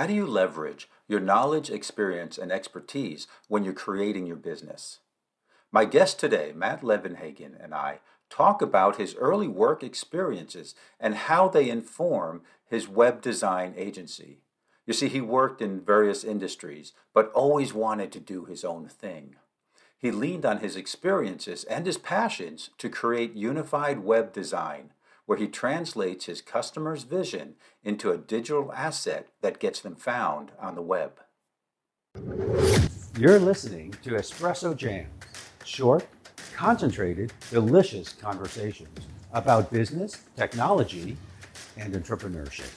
How do you leverage your knowledge, experience, and expertise when you're creating your business? My guest today, Matt Levenhagen, and I talk about his early work experiences and how they inform his web design agency. You see, he worked in various industries, but always wanted to do his own thing. He leaned on his experiences and his passions to create unified web design, where he translates his customer's vision into a digital asset that gets them found on the web. You're listening to Espresso Jams, short, concentrated, delicious conversations about business, technology, and entrepreneurship.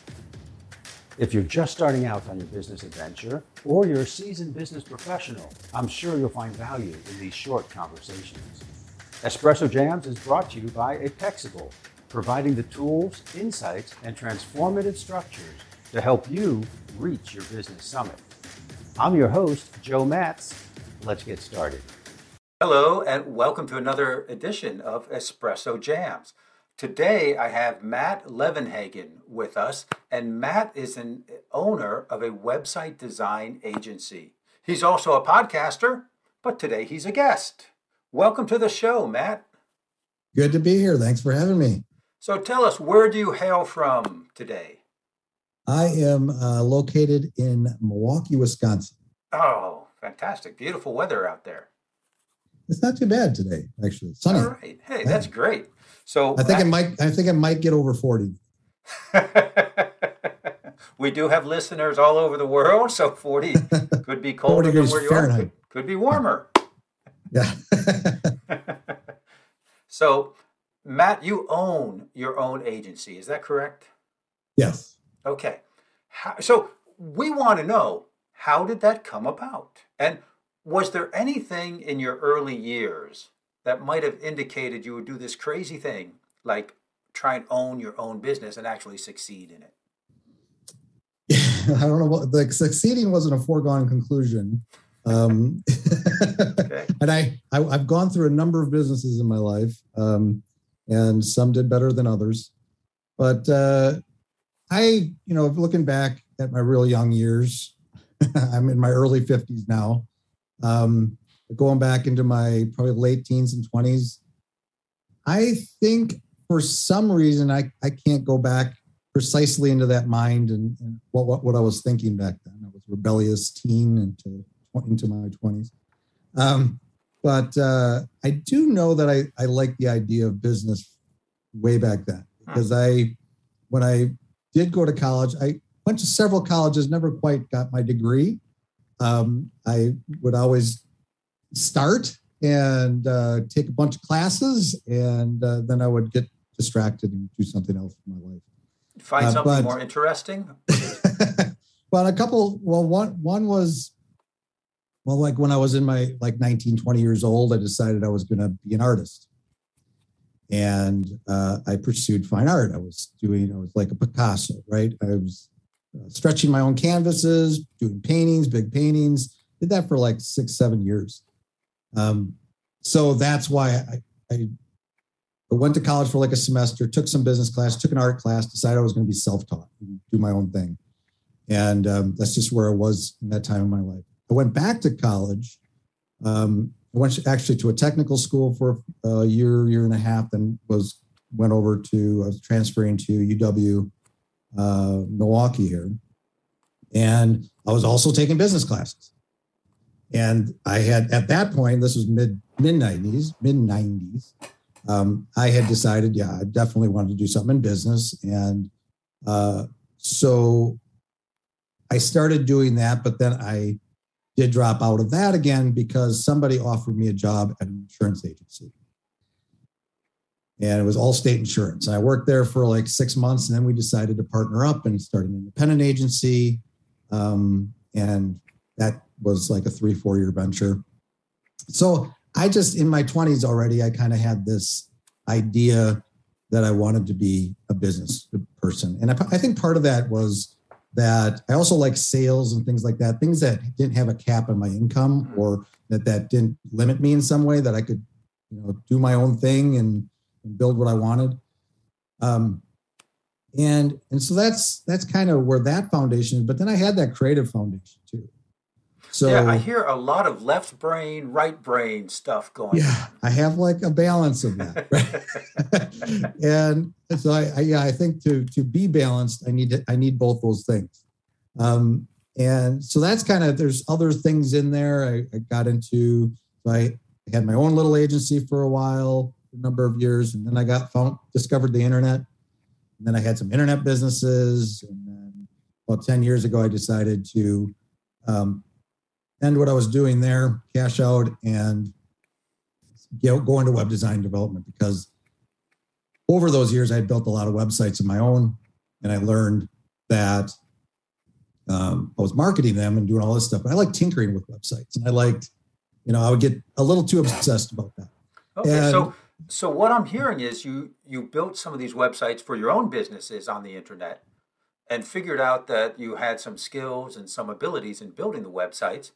If you're just starting out on your business adventure or you're a seasoned business professional, I'm sure you'll find value in these short conversations. Espresso Jams is brought to you by Apexible, providing the tools, insights, and transformative structures to help you reach your business summit. I'm your host, Joe Matz. Let's get started. Hello, and welcome to another edition of Espresso Jams. Today I have Matt Levenhagen with us, and Matt is an owner of a website design agency. He's also a podcaster, but today he's a guest. Welcome to the show, Matt. Good to be here. Thanks for having me. So tell us, where do you hail from today? I am uh, located in Milwaukee, Wisconsin. Oh, fantastic. Beautiful weather out there. It's not too bad today, actually. It's Sunny. All right. Hey, that's great. So I think it might. I think it might get over forty. we do have listeners all over the world, so forty could be colder than where you Fahrenheit. are. Could, could be warmer. Yeah. so, Matt, you own your own agency. Is that correct? Yes. Okay. How, so we want to know how did that come about, and was there anything in your early years that might have indicated you would do this crazy thing, like try and own your own business and actually succeed in it? I don't know what like succeeding wasn't a foregone conclusion. Um, okay. and I, I have gone through a number of businesses in my life, um, and some did better than others. But uh, I, you know, looking back at my real young years, I'm in my early 50s now. Um, going back into my probably late teens and 20s, I think for some reason I, I can't go back precisely into that mind and, and what, what, what I was thinking back then. I was rebellious teen into into my 20s. Um, but uh, I do know that I, I like the idea of business way back then because I when I did go to college, I went to several colleges, never quite got my degree. Um, I would always start and uh, take a bunch of classes, and uh, then I would get distracted and do something else in my life. Find uh, something but, more interesting. well, a couple. Well, one one was well, like when I was in my like 19, 20 years old, I decided I was going to be an artist. And uh, I pursued fine art. I was doing, I was like a Picasso, right? I was uh, stretching my own canvases, doing paintings, big paintings. Did that for like six, seven years. Um, so that's why I, I, I went to college for like a semester, took some business class, took an art class, decided I was going to be self-taught, do my own thing, and um, that's just where I was in that time of my life. I went back to college. Um, I went actually to a technical school for a year, year and a half, then was went over to I was transferring to UW uh, Milwaukee here, and I was also taking business classes. And I had at that point, this was mid mid nineties, mid nineties. Um, I had decided, yeah, I definitely wanted to do something in business, and uh, so I started doing that. But then I did drop out of that again because somebody offered me a job at an insurance agency. And it was Allstate Insurance. And I worked there for like six months. And then we decided to partner up and start an independent agency. Um, and that was like a three, four year venture. So I just, in my 20s already, I kind of had this idea that I wanted to be a business person. And I, I think part of that was that I also like sales and things like that, things that didn't have a cap on my income mm-hmm. or that that didn't limit me in some way that I could, you know, do my own thing and, and build what I wanted. Um, and and so that's that's kind of where that foundation is but then i had that creative foundation too so yeah i hear a lot of left brain right brain stuff going yeah on. i have like a balance of that right? and so I, I, yeah i think to to be balanced i need to, i need both those things um and so that's kind of there's other things in there i, I got into so I, I had my own little agency for a while a number of years and then i got found discovered the internet and then I had some internet businesses. And then about 10 years ago, I decided to um, end what I was doing there, cash out, and go into web design development because over those years, I had built a lot of websites of my own. And I learned that um, I was marketing them and doing all this stuff. But I like tinkering with websites. And I liked, you know, I would get a little too obsessed about that. Okay, and, so so what I'm hearing is you you built some of these websites for your own businesses on the internet and figured out that you had some skills and some abilities in building the websites.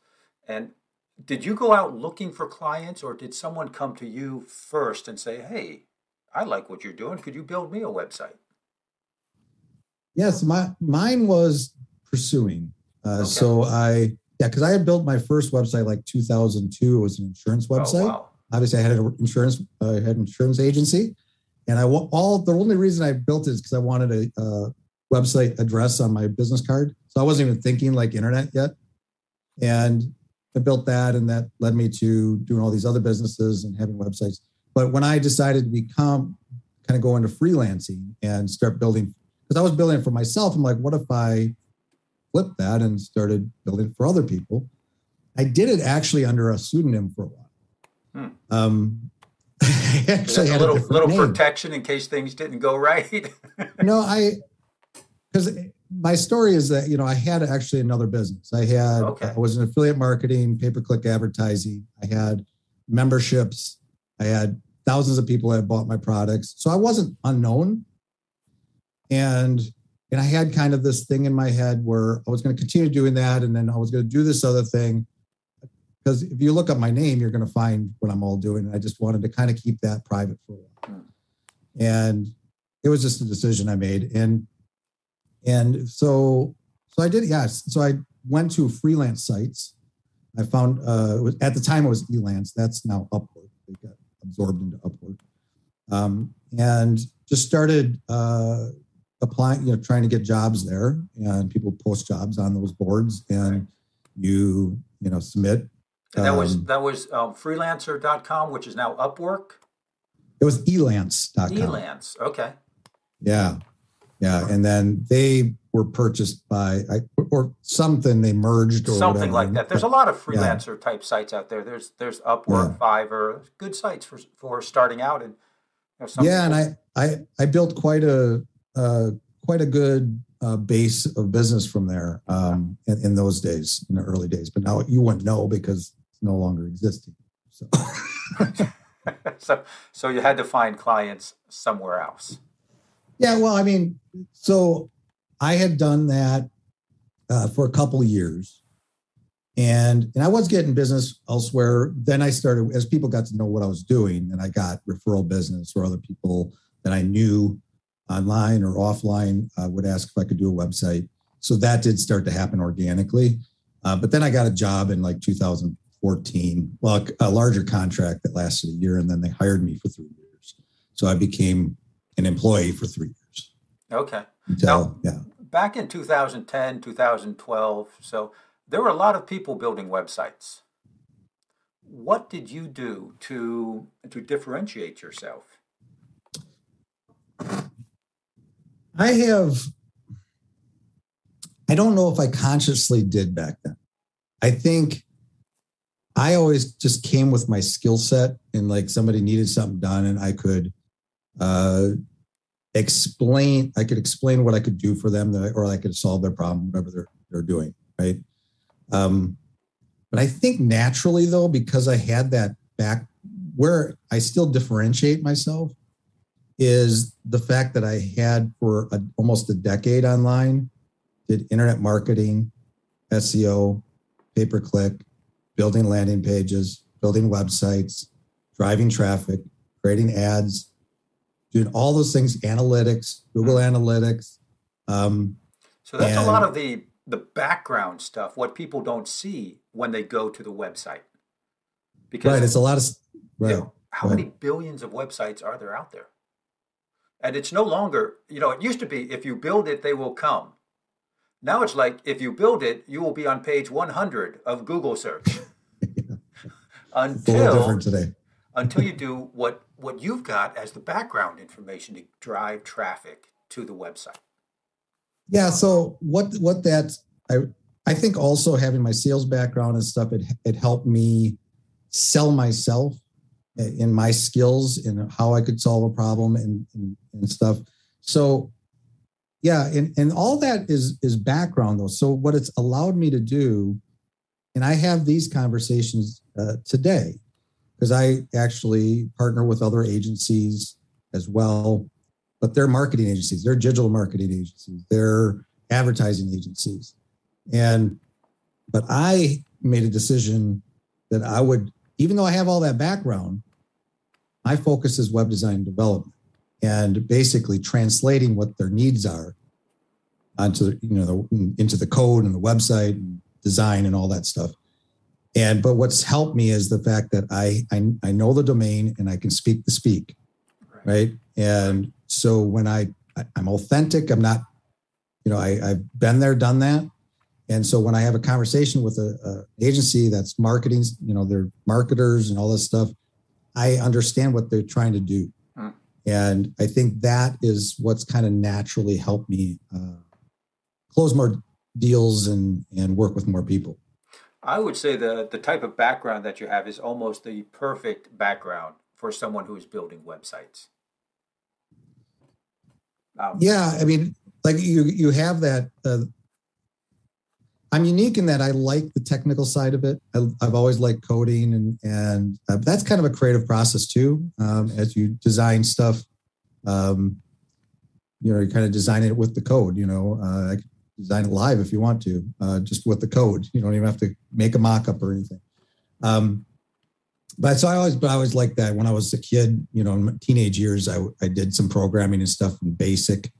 And did you go out looking for clients or did someone come to you first and say, "Hey, I like what you're doing. Could you build me a website?" Yes, my mine was pursuing. Uh, okay. So I yeah, because I had built my first website like 2002. It was an insurance oh, website. Oh, wow obviously I had an insurance, I had an insurance agency, and I all the only reason I built it is because I wanted a, a, website address on my business card. So I wasn't even thinking like internet yet, and I built that, and that led me to doing all these other businesses and having websites. But when I decided to become kind of go into freelancing and start building, because I was building for myself, I'm like, what if I flipped that and started building for other people? I did it actually under a pseudonym for a while. Hmm. Um, actually a little little name. protection in case things didn't go right. no, I because my story is that you know I had actually another business. I had okay. I was in affiliate marketing, pay per click advertising. I had memberships. I had thousands of people that bought my products, so I wasn't unknown. And and I had kind of this thing in my head where I was going to continue doing that, and then I was going to do this other thing because if you look up my name, you're going to find what I'm all doing. And I just wanted to kind of keep that private for a while. Hmm. And it was just a decision I made. And and so so I did, yes. So I went to freelance sites. I found uh was, at the time it was Elance. That's now Upwork. They got absorbed into Upwork. Um, and just started uh applying, you know, trying to get jobs there. And people post jobs on those boards and you, you know, submit and that was um, that was um, freelancer.com, which is now Upwork. It was elance.com. Elance, okay. Yeah. Yeah. And then they were purchased by or something they merged or something whatever. like that. There's a lot of freelancer yeah. type sites out there. There's there's Upwork, yeah. Fiverr, good sites for for starting out and you know, yeah, and I, I I built quite a uh, quite a good uh, base of business from there um, in, in, those days, in the early days. But now you wouldn't know because it's no longer existing. So. so, so you had to find clients somewhere else. Yeah, well, I mean, so I had done that uh, for a couple years, and and I was getting business elsewhere. Then I started as people got to know what I was doing, and I got referral business or other people that I knew online or offline uh, would ask if I could do a website. So that did start to happen organically. Uh, but then I got a job in like 2014, well, a larger contract that lasted a year, and then they hired me for three years. So I became an employee for three years. Okay. Until, now, yeah. Back in 2010, 2012, so there were a lot of people building websites. What did you do to to differentiate yourself? I have, I don't know if I consciously did back then. I think I always just came with my skill set and like somebody needed something done and I could uh, explain, I could explain what I could do for them or I could solve their problem, whatever they're, they're doing. Right. Um, but I think naturally though, because I had that back where I still differentiate myself is the fact that I had for a, almost a decade online, did internet marketing, SEO, pay per click, building landing pages, building websites, driving traffic, creating ads, doing all those things, analytics, Google mm-hmm. Analytics. Um, so that's and, a lot of the the background stuff, what people don't see when they go to the website. Because right, it's a lot of right. You know, how right. many billions of websites are there out there? And it's no longer, you know, it used to be if you build it, they will come. Now it's like if you build it, you will be on page 100 of Google search. until today. until you do what what you've got as the background information to drive traffic to the website. Yeah. So what what that I I think also having my sales background and stuff it it helped me sell myself in my skills and how I could solve a problem and, and, and stuff. So yeah, and, and all that is is background though. So what it's allowed me to do, and I have these conversations uh, today because I actually partner with other agencies as well, but they're marketing agencies, they're digital marketing agencies, they're advertising agencies. And, but I made a decision that I would, even though I have all that background, my focus is web design development and basically translating what their needs are onto you know the, into the code and the website and design and all that stuff and but what's helped me is the fact that I, I I know the domain and I can speak the speak, right? And so when I I'm authentic, I'm not, you know, I, I've been there, done that. And so when I have a conversation with a, a agency that's marketing, you know, they're marketers and all this stuff, I understand what they're trying to do. And I think that is what's kind of naturally helped me uh, close more deals and and work with more people. I would say the the type of background that you have is almost the perfect background for someone who is building websites. Um, yeah, I mean, like you you have that. Uh, I'm unique in that I like the technical side of it. I, have always liked coding, and and uh, that's kind of a creative process too. Um, as you design stuff, um, you know, you kind of design it with the code. You know, uh, design it live if you want to, uh, just with the code. You don't even have to make a mock-up or anything. Um, but so I always, but I always like that. When I was a kid, you know, in my teenage years, I, I did some programming and stuff in BASIC.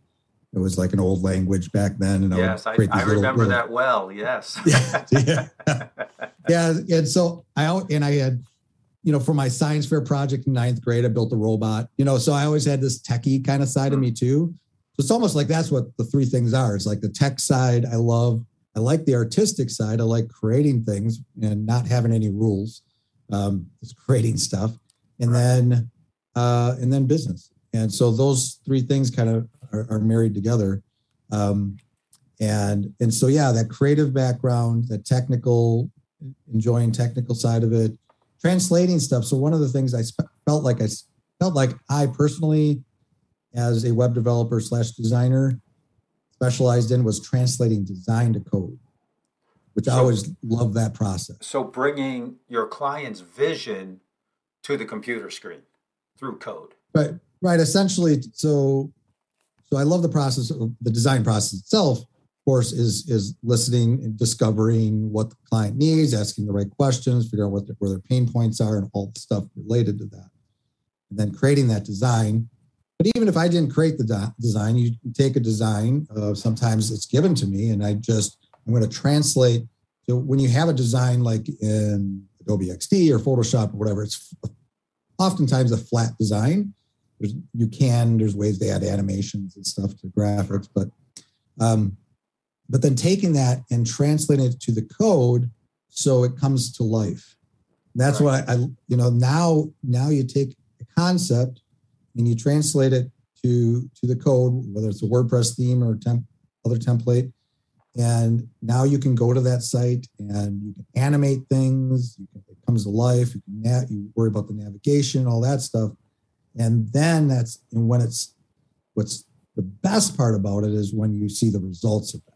It was like an old language back then, and yes, I, I, I remember little, that well. Yes. yeah, yeah, yeah. And so I and I had, you know, for my science fair project in ninth grade, I built a robot. You know, so I always had this techie kind of side mm-hmm. of me too. So it's almost like that's what the three things are. It's like the tech side, I love. I like the artistic side. I like creating things and not having any rules. Um, just creating stuff, and then uh, and then business. And so those three things kind of are, are married together. Um, and and so yeah, that creative background, that technical, enjoying technical side of it, translating stuff. So one of the things I felt like I felt like I personally as a web developer slash designer specialized in was translating design to code which so, i always love that process. So bringing your client's vision to the computer screen through code. Right right essentially so so i love the process of the design process itself of course is is listening and discovering what the client needs asking the right questions figure out what where their pain points are and all the stuff related to that. And then creating that design but even if I didn't create the design, you take a design. Uh, sometimes it's given to me, and I just I'm going to translate. So when you have a design like in Adobe XD or Photoshop or whatever, it's oftentimes a flat design. There's, you can there's ways to add animations and stuff to graphics, but um, but then taking that and translating it to the code so it comes to life. That's right. what I, I you know now now you take a concept and you translate it to to the code, whether it's a WordPress theme or temp, other template. And now you can go to that site and you can animate things. Can, it comes to life. You can na- you worry about the navigation, all that stuff. And then that's and when it's what's the best part about it is when you see the results of that.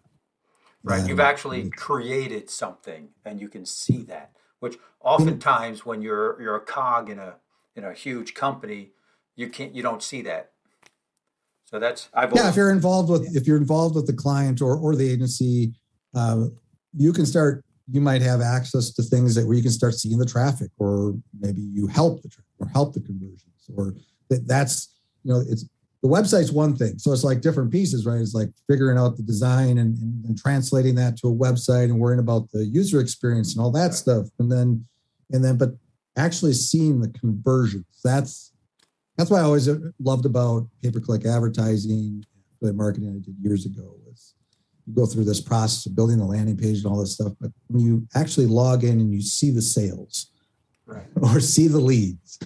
Right. And You've actually created something and you can see that, which oftentimes when you're you're a cog in a in a huge company, you can't you don't see that so that's I've yeah if you're involved with if you're involved with the client or or the agency uh, you can start you might have access to things that where you can start seeing the traffic or maybe you help the or help the conversions or that that's you know, it's the website's one thing. So it's like different pieces, right? It's like figuring out the design and, and, and translating that to a website and worrying about the user experience and all that stuff. And then, and then, but actually seeing the conversions. That's that's why I always loved about pay-per-click advertising, the marketing I did years ago was you go through this process of building the landing page and all this stuff. But when you actually log in and you see the sales right. or see the leads,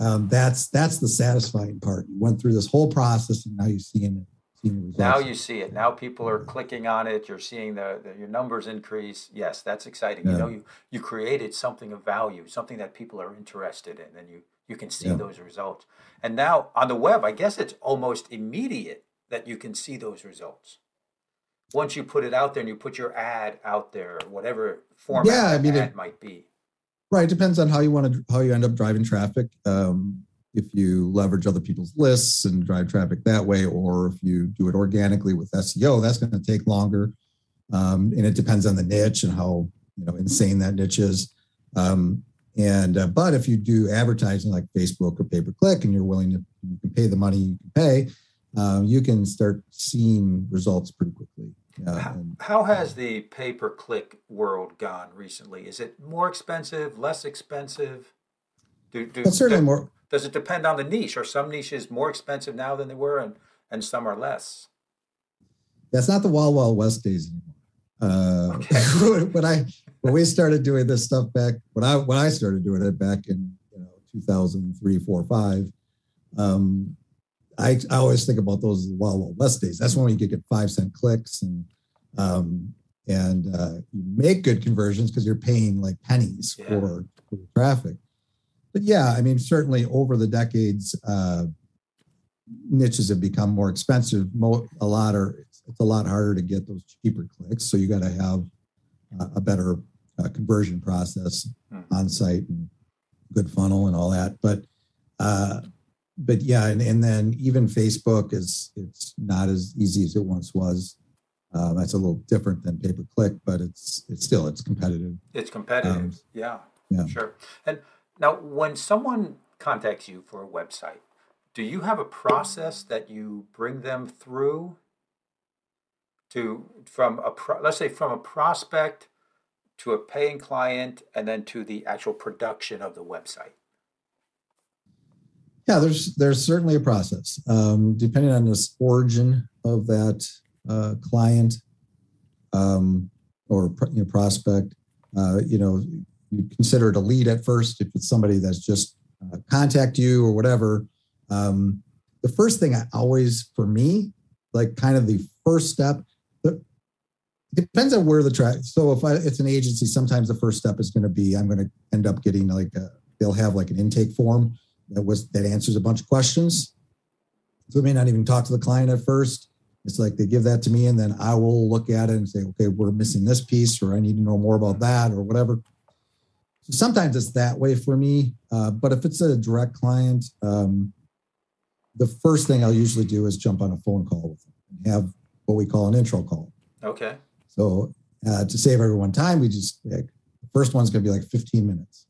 um, that's that's the satisfying part. You went through this whole process and now you're seeing it. Now you see it. Now people are clicking on it. You're seeing the, the your numbers increase. Yes, that's exciting. Yeah. You know, you you created something of value, something that people are interested in, and you you can see yeah. those results. And now on the web, I guess it's almost immediate that you can see those results. Once you put it out there and you put your ad out there, whatever format yeah, I mean, it, might be. Right. It depends on how you want to how you end up driving traffic. Um, if you leverage other people's lists and drive traffic that way, or if you do it organically with SEO, that's going to take longer. Um, and it depends on the niche and how you know insane that niche is. Um, and uh, but if you do advertising like Facebook or pay per click, and you're willing to you can pay the money you can pay, uh, you can start seeing results pretty quickly. Uh, how, how, has the pay per click world gone recently? Is it more expensive, less expensive? Do, do, certainly do, more. Does it depend on the niche? Are some niches more expensive now than they were, and, and some are less? That's not the Wild Wild West days anymore. Uh, okay. when I when we started doing this stuff back when I when I started doing it back in you know 2003, four, five, um, I, I always think about those Wild Wild West days. That's when you could get five cent clicks and um, and uh, you make good conversions because you're paying like pennies yeah. for, for traffic. But yeah, I mean, certainly over the decades, uh, niches have become more expensive. a lot are it's a lot harder to get those cheaper clicks. So you got to have a better uh, conversion process mm-hmm. on site and good funnel and all that. But uh, but yeah, and, and then even Facebook is it's not as easy as it once was. Uh, that's a little different than pay per click, but it's it's still it's competitive. It's competitive, um, yeah, yeah, sure. And now, when someone contacts you for a website, do you have a process that you bring them through to from a pro, let's say from a prospect to a paying client and then to the actual production of the website? Yeah, there's there's certainly a process. Um, depending on the origin of that uh, client um, or you know, prospect, uh, you know, you consider it a lead at first. If it's somebody that's just uh, contact you or whatever, um, the first thing I always, for me, like kind of the first step, depends on where the track. So if I, it's an agency, sometimes the first step is going to be I'm going to end up getting like a, they'll have like an intake form that was that answers a bunch of questions. So we may not even talk to the client at first. It's like they give that to me, and then I will look at it and say, okay, we're missing this piece, or I need to know more about that, or whatever. So sometimes it's that way for me. Uh, but if it's a direct client, um, the first thing I'll usually do is jump on a phone call with them and have what we call an intro call. Okay. So uh, to save everyone time, we just like, the first one's going to be like 15 minutes.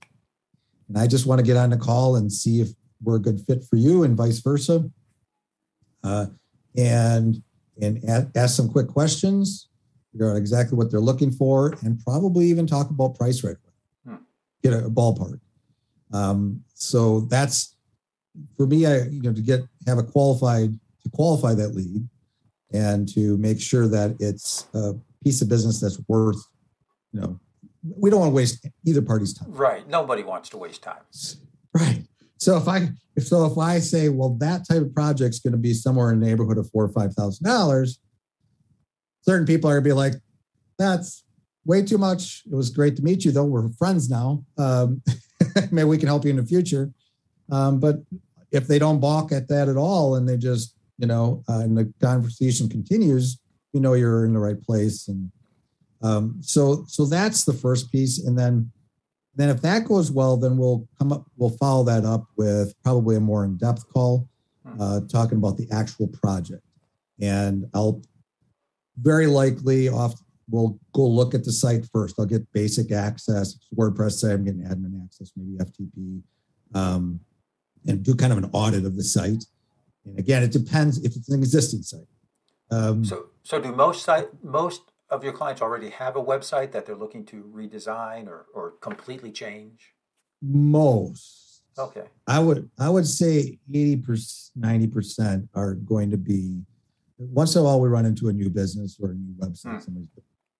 And I just want to get on the call and see if we're a good fit for you and vice versa. Uh, and and ask some quick questions, figure out exactly what they're looking for, and probably even talk about price right away. Hmm. Get a, a ballpark. Um, so that's for me. I you know to get have a qualified to qualify that lead and to make sure that it's a piece of business that's worth you know we don't want to waste either party's time. Right. Nobody wants to waste time. Right. So if I if so if I say, well, that type of project's going to be somewhere in the neighborhood of four or five thousand dollars, certain people are gonna be like, that's way too much. It was great to meet you, though. We're friends now. Um, maybe we can help you in the future. Um, but if they don't balk at that at all, and they just, you know, uh, and the conversation continues, you know, you're in the right place and um, so so that's the first piece, and then then if that goes well, then we'll come up we'll follow that up with probably a more in depth call, hmm. uh, talking about the actual project, and I'll very likely off we'll go look at the site first. I'll get basic access, WordPress site. I'm getting admin access, maybe FTP, um, and do kind of an audit of the site. And again, it depends if it's an existing site. Um, so, so do most site most of your clients already have a website that they're looking to redesign or, or completely change? Most. Okay. I would I would say 80%, 90 percent are going to be once in a while we run into a new business or a new website. Hmm.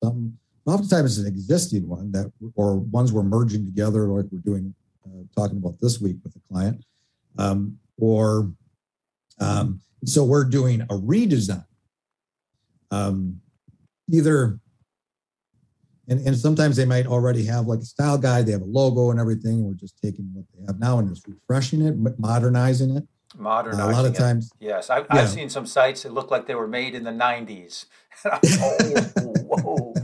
Something oftentimes it's an existing one that or ones we're merging together like we're doing uh, talking about this week with a client um, or um, so we're doing a redesign um, either and, and sometimes they might already have like a style guide they have a logo and everything we're just taking what they have now and just refreshing it modernizing it modernizing uh, a lot of times it. yes I've, yeah. I've seen some sites that look like they were made in the 90s oh, whoa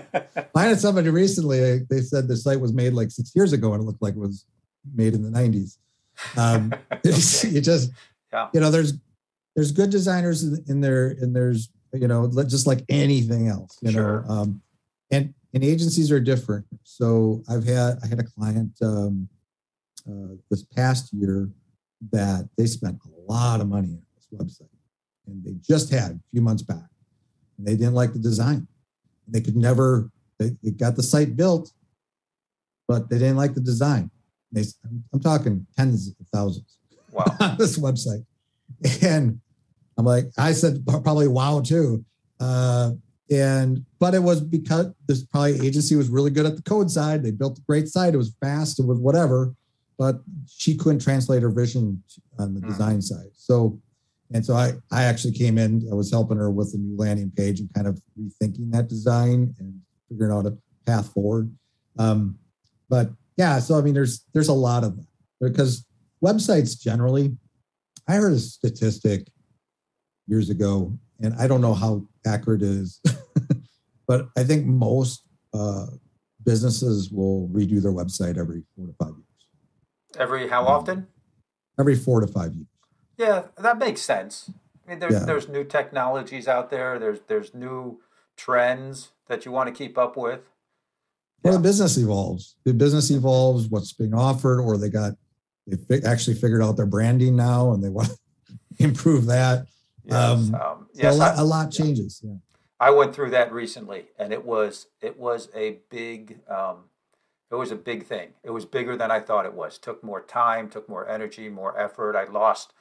I had somebody recently. They said the site was made like six years ago, and it looked like it was made in the '90s. Um, okay. it just, yeah. you know, there's there's good designers in, in there, and there's you know, just like anything else, you sure. know. Um, and and agencies are different. So I've had I had a client um, uh, this past year that they spent a lot of money on this website, and they just had a few months back, and they didn't like the design. They could never, they, they got the site built, but they didn't like the design. They, I'm talking tens of thousands wow. on this website. And I'm like, I said probably wow too. Uh, and but it was because this probably agency was really good at the code side. They built a great site. It was fast. It was whatever, but she couldn't translate her vision on the mm. design side. So and so I, I actually came in, I was helping her with a new landing page and kind of rethinking that design and figuring out a path forward. Um, but yeah, so I mean, there's there's a lot of that because websites generally, I heard a statistic years ago, and I don't know how accurate it is, but I think most uh, businesses will redo their website every four to five years. Every how often? Every four to five years. Yeah, that makes sense. I mean, there's yeah. there's new technologies out there. There's there's new trends that you want to keep up with. Well, yeah. the business evolves. The business evolves. What's being offered, or they got they actually figured out their branding now, and they want to improve that. Yes, um, um, yes, so a lot, I, a lot changes. Yeah. I went through that recently, and it was it was a big um, it was a big thing. It was bigger than I thought it was. Took more time, took more energy, more effort. I lost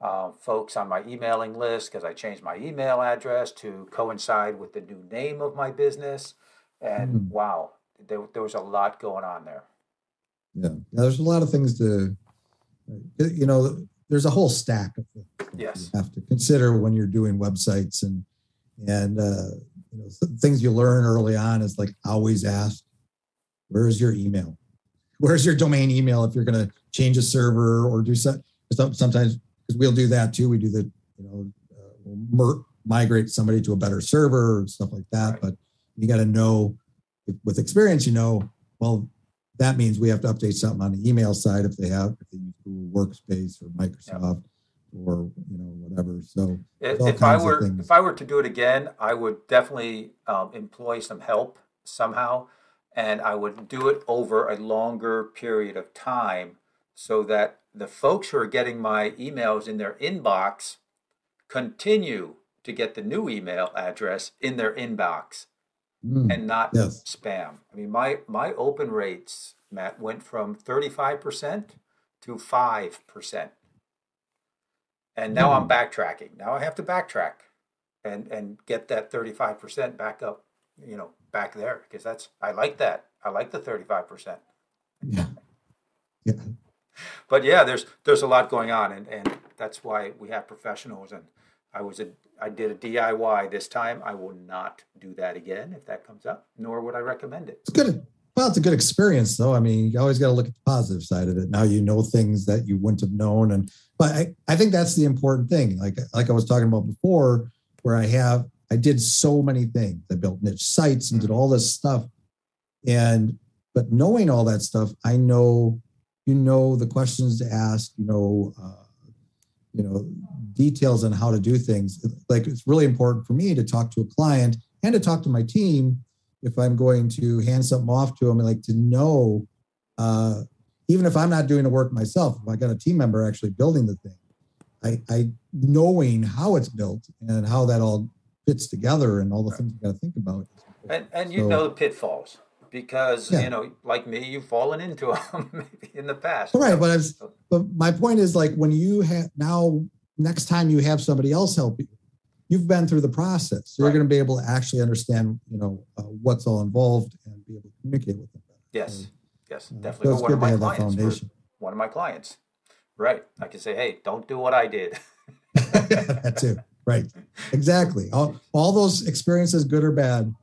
uh, folks on my emailing list because I changed my email address to coincide with the new name of my business. And mm. wow, there, there was a lot going on there. Yeah. yeah, there's a lot of things to, you know, there's a whole stack of things yes. you have to consider when you're doing websites and and uh, you know things you learn early on is like always ask, where's your email? Where's your domain email if you're going to change a server or do something? Sometimes because we'll do that too. We do the, you know, uh, we'll mer- migrate somebody to a better server or stuff like that. Right. But you got to know with experience, you know, well, that means we have to update something on the email side if they have, if they use Google Workspace or Microsoft yeah. or, you know, whatever. So if, if I were, if I were to do it again, I would definitely um, employ some help somehow. And I would do it over a longer period of time so that the folks who are getting my emails in their inbox continue to get the new email address in their inbox mm, and not yes. spam. I mean, my, my open rates, Matt, went from 35% to 5%. And now mm. I'm backtracking. Now I have to backtrack and, and get that 35% back up, you know, back there because that's, I like that. I like the 35%. Yeah. Yeah but yeah, there's there's a lot going on, and, and that's why we have professionals. And I was a I did a DIY this time. I will not do that again if that comes up, nor would I recommend it. It's good. Well, it's a good experience, though. I mean, you always got to look at the positive side of it. Now you know things that you wouldn't have known, and but I, I think that's the important thing. Like like I was talking about before, where I have I did so many things. I built niche sites and did all this stuff, and but knowing all that stuff, I know you know the questions to ask, you know, uh, you know, details on how to do things. Like it's really important for me to talk to a client and to talk to my team if I'm going to hand something off to them and like to know, uh, even if I'm not doing the work myself, if I got a team member actually building the thing, I, I knowing how it's built and how that all fits together and all the things you got to think about. And and you So- know the pitfalls because Yeah. you know, like me, you've fallen into them maybe in the past. All right, but I was, but my point is like when you have now next time you have somebody else help you, you've been through the process. So Right. you're going to be able to actually understand, you know, uh, what's all involved and be able to communicate with them. Yes, yes, So definitely. it's one good of to my have clients. foundation. One of my clients. Right. I can say, hey, don't do what I did. that too. Right. Exactly. All, all those experiences, good or bad.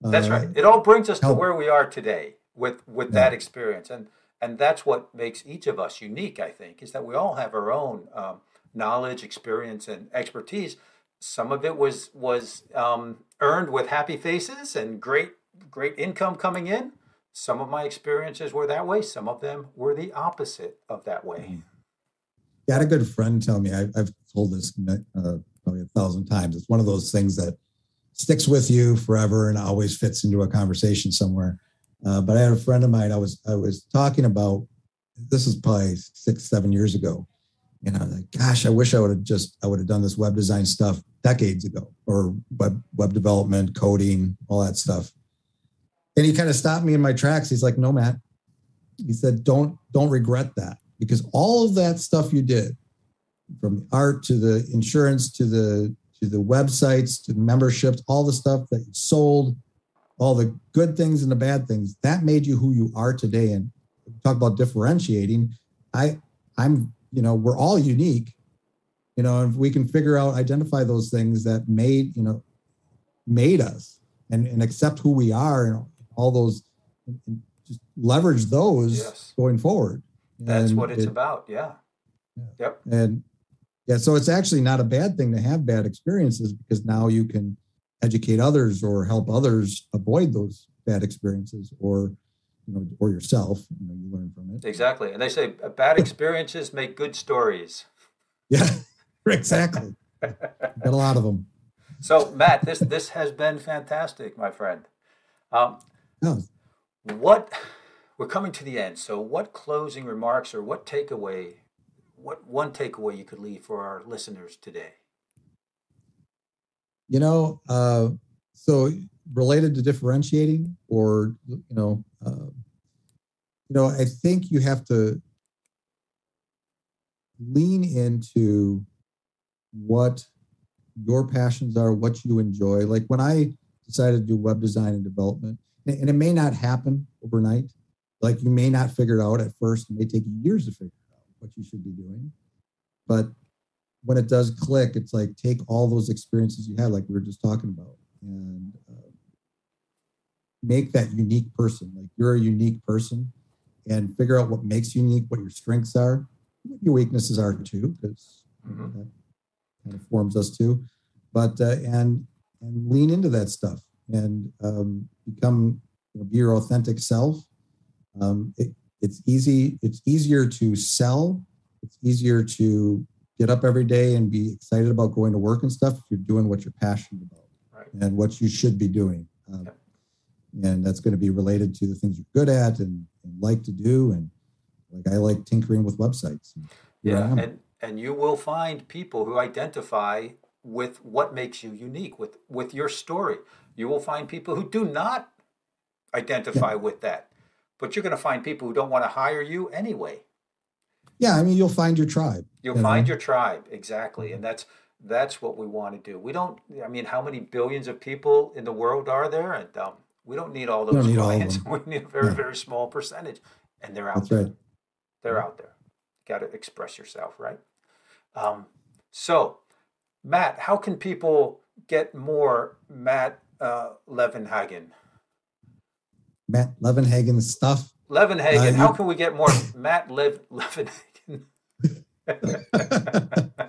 That's uh, right. It all brings us to where we are today with with Yeah. that experience, and and that's what makes each of us unique. I think is that we all have our own um, knowledge, experience, and expertise. Some of it was was um, earned with happy faces and great great income coming in. Some of my experiences were that way. Some of them were the opposite of that way. I had a good friend tell me, I, I've told this uh, probably a thousand times. It's one of those things that sticks with you forever and always fits into a conversation somewhere. Uh, but I had a friend of mine. I was I was talking about this is probably six seven years ago, and I like, "Gosh, I wish I would have just I would have done this web design stuff decades ago, or web web development, coding, all that stuff." And he kind of stopped me in my tracks. He's like, "No, Matt," he said, "Don't don't regret that because all of that stuff you did, from the art to the insurance to the to the websites to memberships, all the stuff that you sold, all the good things and the bad things, that made you who you are today. And talk about differentiating. I I'm you know we're all unique, you know, and if we can figure out identify those things that made you know made us and and accept who we are and all those and- just leverage those Yes. going forward. That's And what it's it- about. Yeah. Yep. and yeah, so it's actually not a bad thing to have bad experiences because now you can educate others or help others avoid those bad experiences or you know or yourself you know you learn from it Exactly. And they say bad experiences make good stories. yeah exactly got a lot of them So, Matt, this this has been fantastic, my friend. Um, no, what we're coming to the end. So, what closing remarks or what takeaway, what one takeaway you could leave for our listeners today? you know uh so related to differentiating or you know uh, you know i think you have to lean into what your passions are what you enjoy. Like when i decided to do web design and development and it may not happen overnight like you may not figure it out at first. It may take years to figure out what you should be doing. But when it does click, it's like take all those experiences you had, like we were just talking about, and make that unique person. Like you're a unique person, and figure out what makes you unique, what your strengths are, what your weaknesses are too, because Mhm. that kind of forms us too. But uh, and and lean into that stuff and um, become you know, be your authentic self. Um, it, it's easy. It's easier to sell. It's easier to get up every day and be excited about going to work and stuff if you're doing what you're passionate about Right. and what you should be doing. Um, Yep. And that's going to be related to the things you're good at and, and like to do. And like I like tinkering with websites. Yeah, and and you will find people who identify with what makes you unique with with your story. You will find people who do not identify with that, but you're going to find people who don't want to hire you anyway. yeah, I mean, you'll find your tribe. You'll you know? find your tribe exactly, and that's that's what we want to do. We don't. I mean, how many billions of people in the world are there? And um, we don't need all those need all clients. them. We need a very Yeah. very small percentage, and they're out That's there. right. They're out there. Got to express yourself, right? Um, so, Matt, how can people get more Matt uh, Levenhagen? Matt Levenhagen stuff. Levenhagen. Uh, how can we get more Matt Lev- Levenhagen?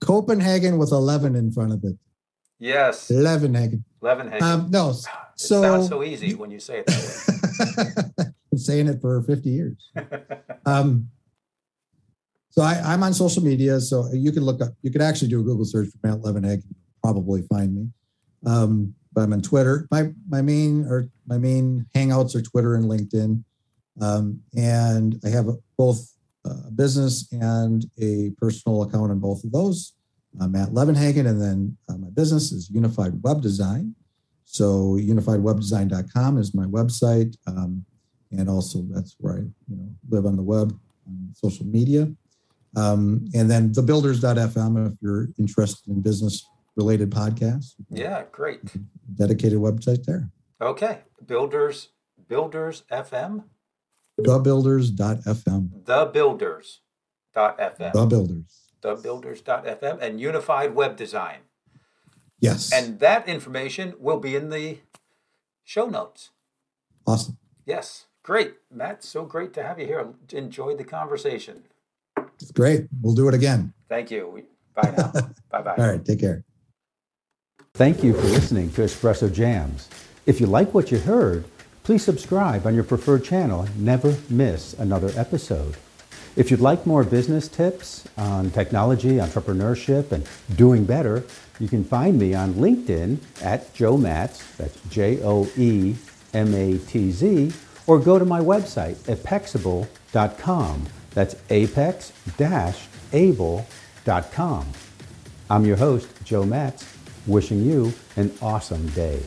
Copenhagen with 11 in front of it. yes, Levenhagen. Levenhagen. Um, no, it so sounds so easy when you say it that way. been saying it for 50 years. Um, so I, I'm on social media, so you can look up. You could actually do a Google search for Matt Levenegg, probably find me. Um, but I'm on Twitter. My my main or my main hangouts are Twitter and LinkedIn, um, and I have both a business and a personal account on both of those. I'm Matt Levenhagen, and then uh, my business is Unified Web Design. So unifiedwebdesign.com is my website, um, and also that's where I you know live on the web, on social media. Um, and then thebuilders.fm if you're interested in business related podcasts. Yeah, great. Dedicated website there. Okay. Builders Builders FM? Thebuilders.fm. Thebuilders.fm. The Builders. Thebuilders.fm and Unified Web Design. Yes. And that information will be in the show notes. awesome. Yes. Great. Matt, so great to have you here. Enjoyed the conversation. It's great. We'll do it again. Thank you. Bye now. bye bye. All right. Take care. Thank you for listening to Espresso Jams. If you like what you heard, please subscribe on your preferred channel and never miss another episode. If you'd like more business tips on technology, entrepreneurship, and doing better, you can find me on LinkedIn at Joe Matz, that's J O E M A T Z, or go to my website, apexable.com, that's apex able.com. I'm your host, Joe Matz, wishing you an awesome day.